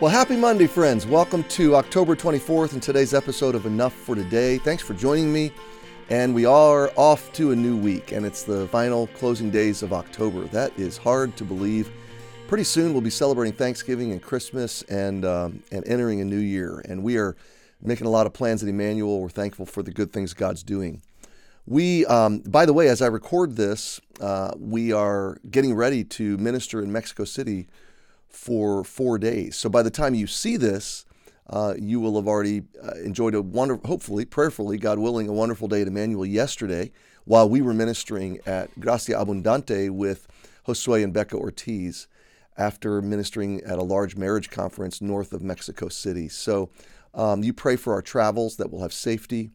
Well, happy Monday, friends. Welcome to October 24th and today's episode of Enough for Today. Thanks for joining me. And we are off to a new week, and it's the final closing days of October. That is hard to believe. Pretty soon we'll be celebrating Thanksgiving and Christmas and, um, and entering a new year. And we are making a lot of plans at Emmanuel. We're thankful for the good things God's doing. We, um, by the way, as I record this, uh, we are getting ready to minister in Mexico City for four days. So by the time you see this, uh, you will have already uh, enjoyed a wonderful, hopefully, prayerfully, God willing, a wonderful day at Emmanuel yesterday while we were ministering at Gracia Abundante with Josue and Becca Ortiz after ministering at a large marriage conference north of Mexico City. So um, you pray for our travels that we'll have safety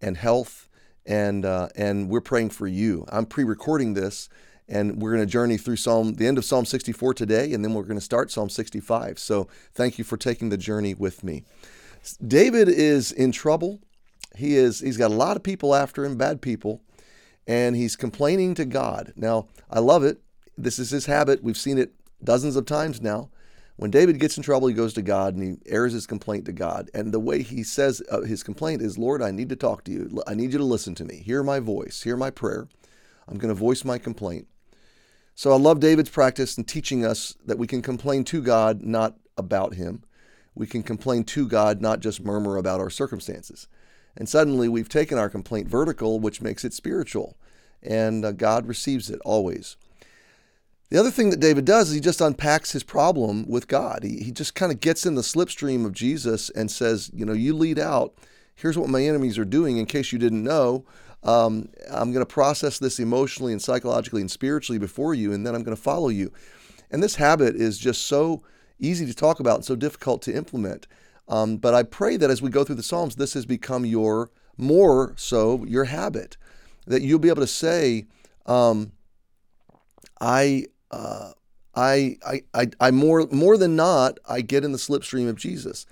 and health, and uh, and we're praying for you. I'm pre-recording this and we're going to journey through Psalm, the end of Psalm 64 today, and then we're going to start Psalm 65. So thank you for taking the journey with me. David is in trouble. He is he's got a lot of people after him, bad people, and he's complaining to God. Now, I love it. This is his habit. We've seen it dozens of times now. When David gets in trouble, he goes to God and he airs his complaint to God. And the way he says uh, his complaint is, Lord, I need to talk to you. I need you to listen to me. Hear my voice. Hear my prayer. I'm going to voice my complaint. So I love David's practice in teaching us that we can complain to God, not about Him. We can complain to God, not just murmur about our circumstances. And suddenly we've taken our complaint vertical, which makes it spiritual. And uh, God receives it always. The other thing that David does is he just unpacks his problem with God. He, he just kind of gets in the slipstream of Jesus and says, You know, you lead out. Here's what my enemies are doing in case you didn't know. Um, I'm going to process this emotionally and psychologically and spiritually before you, and then I'm going to follow you. And this habit is just so easy to talk about and so difficult to implement. Um, but I pray that as we go through the Psalms, this has become your more so your habit, that you'll be able to say, um, I, uh, I, I, I, I more more than not, I get in the slipstream of Jesus.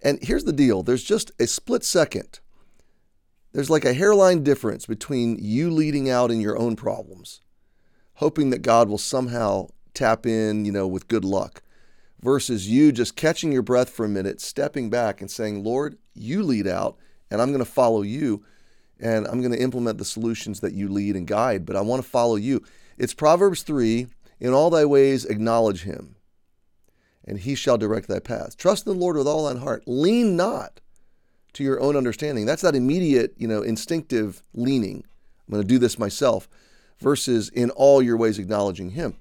And here's the deal: there's just a split second there's like a hairline difference between you leading out in your own problems, hoping that God will somehow tap in, you know, with good luck, versus you just catching your breath for a minute, stepping back and saying, Lord, you lead out, and I'm going to follow you, and I'm going to implement the solutions that you lead and guide, but I want to follow you. It's Proverbs 3 In all thy ways, acknowledge him, and he shall direct thy path. Trust in the Lord with all thine heart. Lean not to your own understanding. That's that immediate, you know, instinctive leaning. I'm going to do this myself versus in all your ways acknowledging him.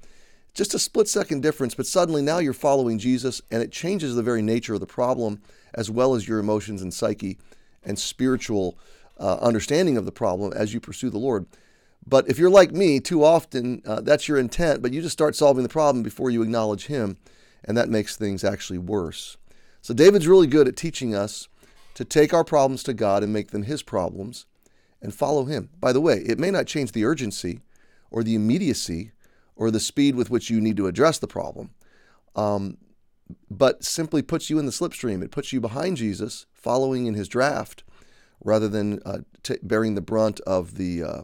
Just a split second difference, but suddenly now you're following Jesus and it changes the very nature of the problem as well as your emotions and psyche and spiritual uh, understanding of the problem as you pursue the Lord. But if you're like me, too often uh, that's your intent, but you just start solving the problem before you acknowledge Him, and that makes things actually worse. So David's really good at teaching us to take our problems to God and make them His problems and follow Him. By the way, it may not change the urgency or the immediacy or the speed with which you need to address the problem, um, but simply puts you in the slipstream. It puts you behind Jesus, following in His draft, rather than uh, t- bearing the brunt of the uh,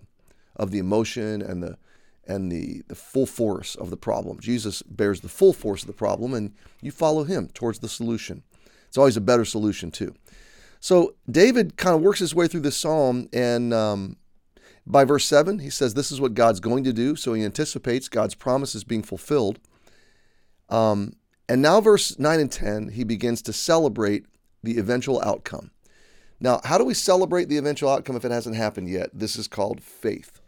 of the emotion and the and the, the full force of the problem. Jesus bears the full force of the problem, and you follow him towards the solution. It's always a better solution, too. So David kind of works his way through this psalm, and um, by verse 7, he says this is what God's going to do. So he anticipates God's promises being fulfilled. Um, and now, verse 9 and 10, he begins to celebrate the eventual outcome. Now, how do we celebrate the eventual outcome if it hasn't happened yet? This is called faith.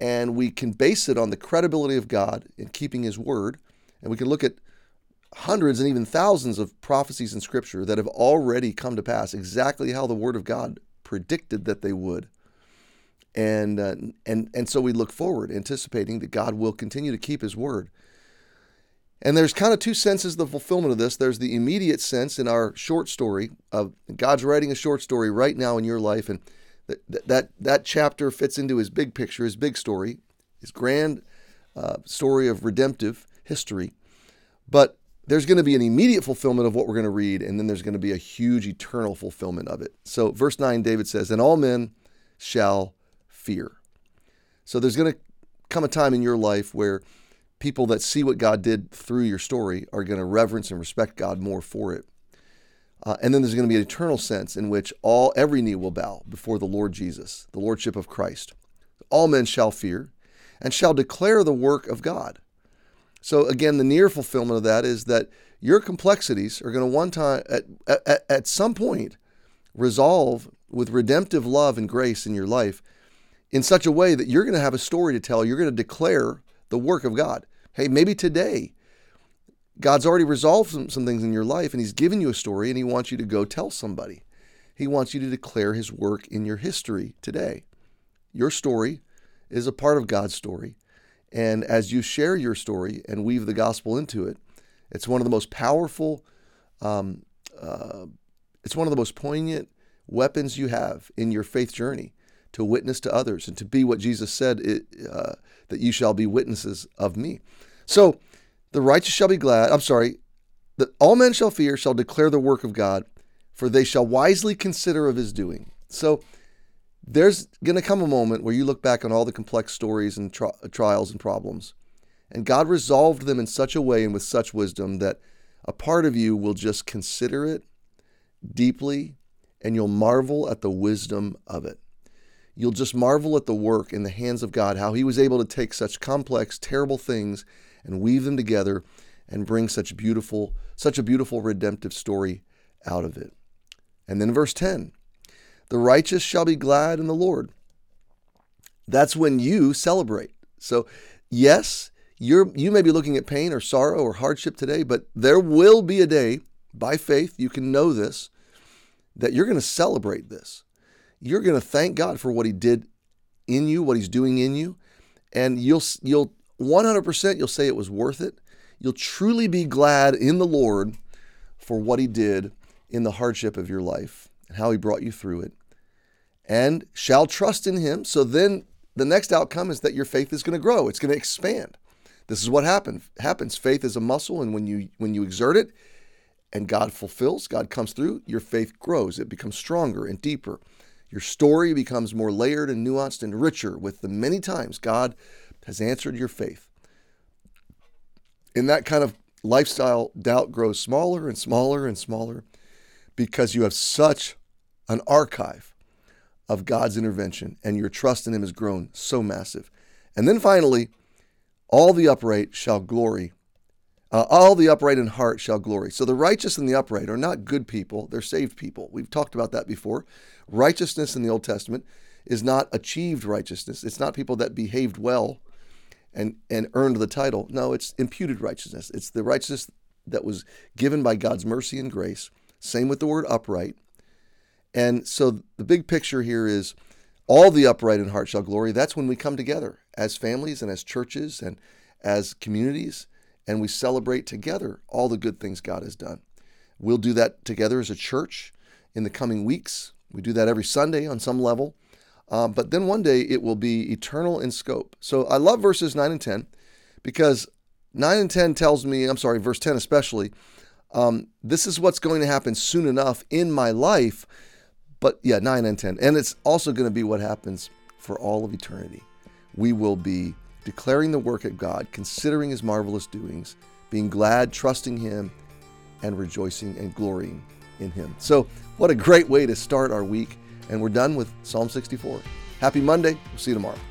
And we can base it on the credibility of God in keeping his word. And we can look at hundreds and even thousands of prophecies in Scripture that have already come to pass exactly how the Word of God predicted that they would. And, uh, and, and so we look forward, anticipating that God will continue to keep His Word. And there's kind of two senses of the fulfillment of this. There's the immediate sense in our short story of God's writing a short story right now in your life, and that that that chapter fits into His big picture, His big story, His grand uh, story of redemptive history. But there's going to be an immediate fulfillment of what we're going to read, and then there's going to be a huge eternal fulfillment of it. So, verse 9, David says, And all men shall fear. So, there's going to come a time in your life where people that see what God did through your story are going to reverence and respect God more for it. Uh, and then there's going to be an eternal sense in which all every knee will bow before the Lord Jesus, the lordship of Christ. All men shall fear and shall declare the work of God. So again, the near fulfillment of that is that your complexities are going to one time at, at, at some point resolve with redemptive love and grace in your life in such a way that you're going to have a story to tell. You're going to declare the work of God. Hey, maybe today God's already resolved some, some things in your life and He's given you a story and He wants you to go tell somebody. He wants you to declare His work in your history today. Your story is a part of God's story. And as you share your story and weave the gospel into it, it's one of the most powerful, um, uh, it's one of the most poignant weapons you have in your faith journey to witness to others and to be what Jesus said it, uh, that you shall be witnesses of me. So the righteous shall be glad. I'm sorry, that all men shall fear, shall declare the work of God, for they shall wisely consider of his doing. So there's going to come a moment where you look back on all the complex stories and tri- trials and problems, and God resolved them in such a way and with such wisdom that a part of you will just consider it deeply and you'll marvel at the wisdom of it. You'll just marvel at the work in the hands of God, how He was able to take such complex, terrible things and weave them together and bring such beautiful, such a beautiful redemptive story out of it. And then verse 10 the righteous shall be glad in the Lord. That's when you celebrate. So, yes, you're you may be looking at pain or sorrow or hardship today, but there will be a day by faith, you can know this, that you're going to celebrate this. You're going to thank God for what he did in you, what he's doing in you, and you'll you'll 100% you'll say it was worth it. You'll truly be glad in the Lord for what he did in the hardship of your life and how he brought you through it and shall trust in him. So then the next outcome is that your faith is going to grow. It's going to expand. This is what happen, happens. Faith is a muscle, and when you when you exert it and God fulfills, God comes through, your faith grows. It becomes stronger and deeper. Your story becomes more layered and nuanced and richer with the many times God has answered your faith. In that kind of lifestyle, doubt grows smaller and smaller and smaller because you have such an archive of God's intervention, and your trust in Him has grown so massive. And then finally, all the upright shall glory. Uh, all the upright in heart shall glory. So the righteous and the upright are not good people, they're saved people. We've talked about that before. Righteousness in the Old Testament is not achieved righteousness, it's not people that behaved well and, and earned the title. No, it's imputed righteousness. It's the righteousness that was given by God's mercy and grace. Same with the word upright. And so the big picture here is all the upright in heart shall glory. That's when we come together as families and as churches and as communities and we celebrate together all the good things God has done. We'll do that together as a church in the coming weeks. We do that every Sunday on some level. Uh, but then one day it will be eternal in scope. So I love verses 9 and 10 because 9 and 10 tells me, I'm sorry, verse 10 especially, um, this is what's going to happen soon enough in my life but yeah, 9 and 10. And it's also going to be what happens for all of eternity. We will be declaring the work of God, considering his marvelous doings, being glad, trusting him, and rejoicing and glorying in him. So, what a great way to start our week. And we're done with Psalm 64. Happy Monday. We'll see you tomorrow.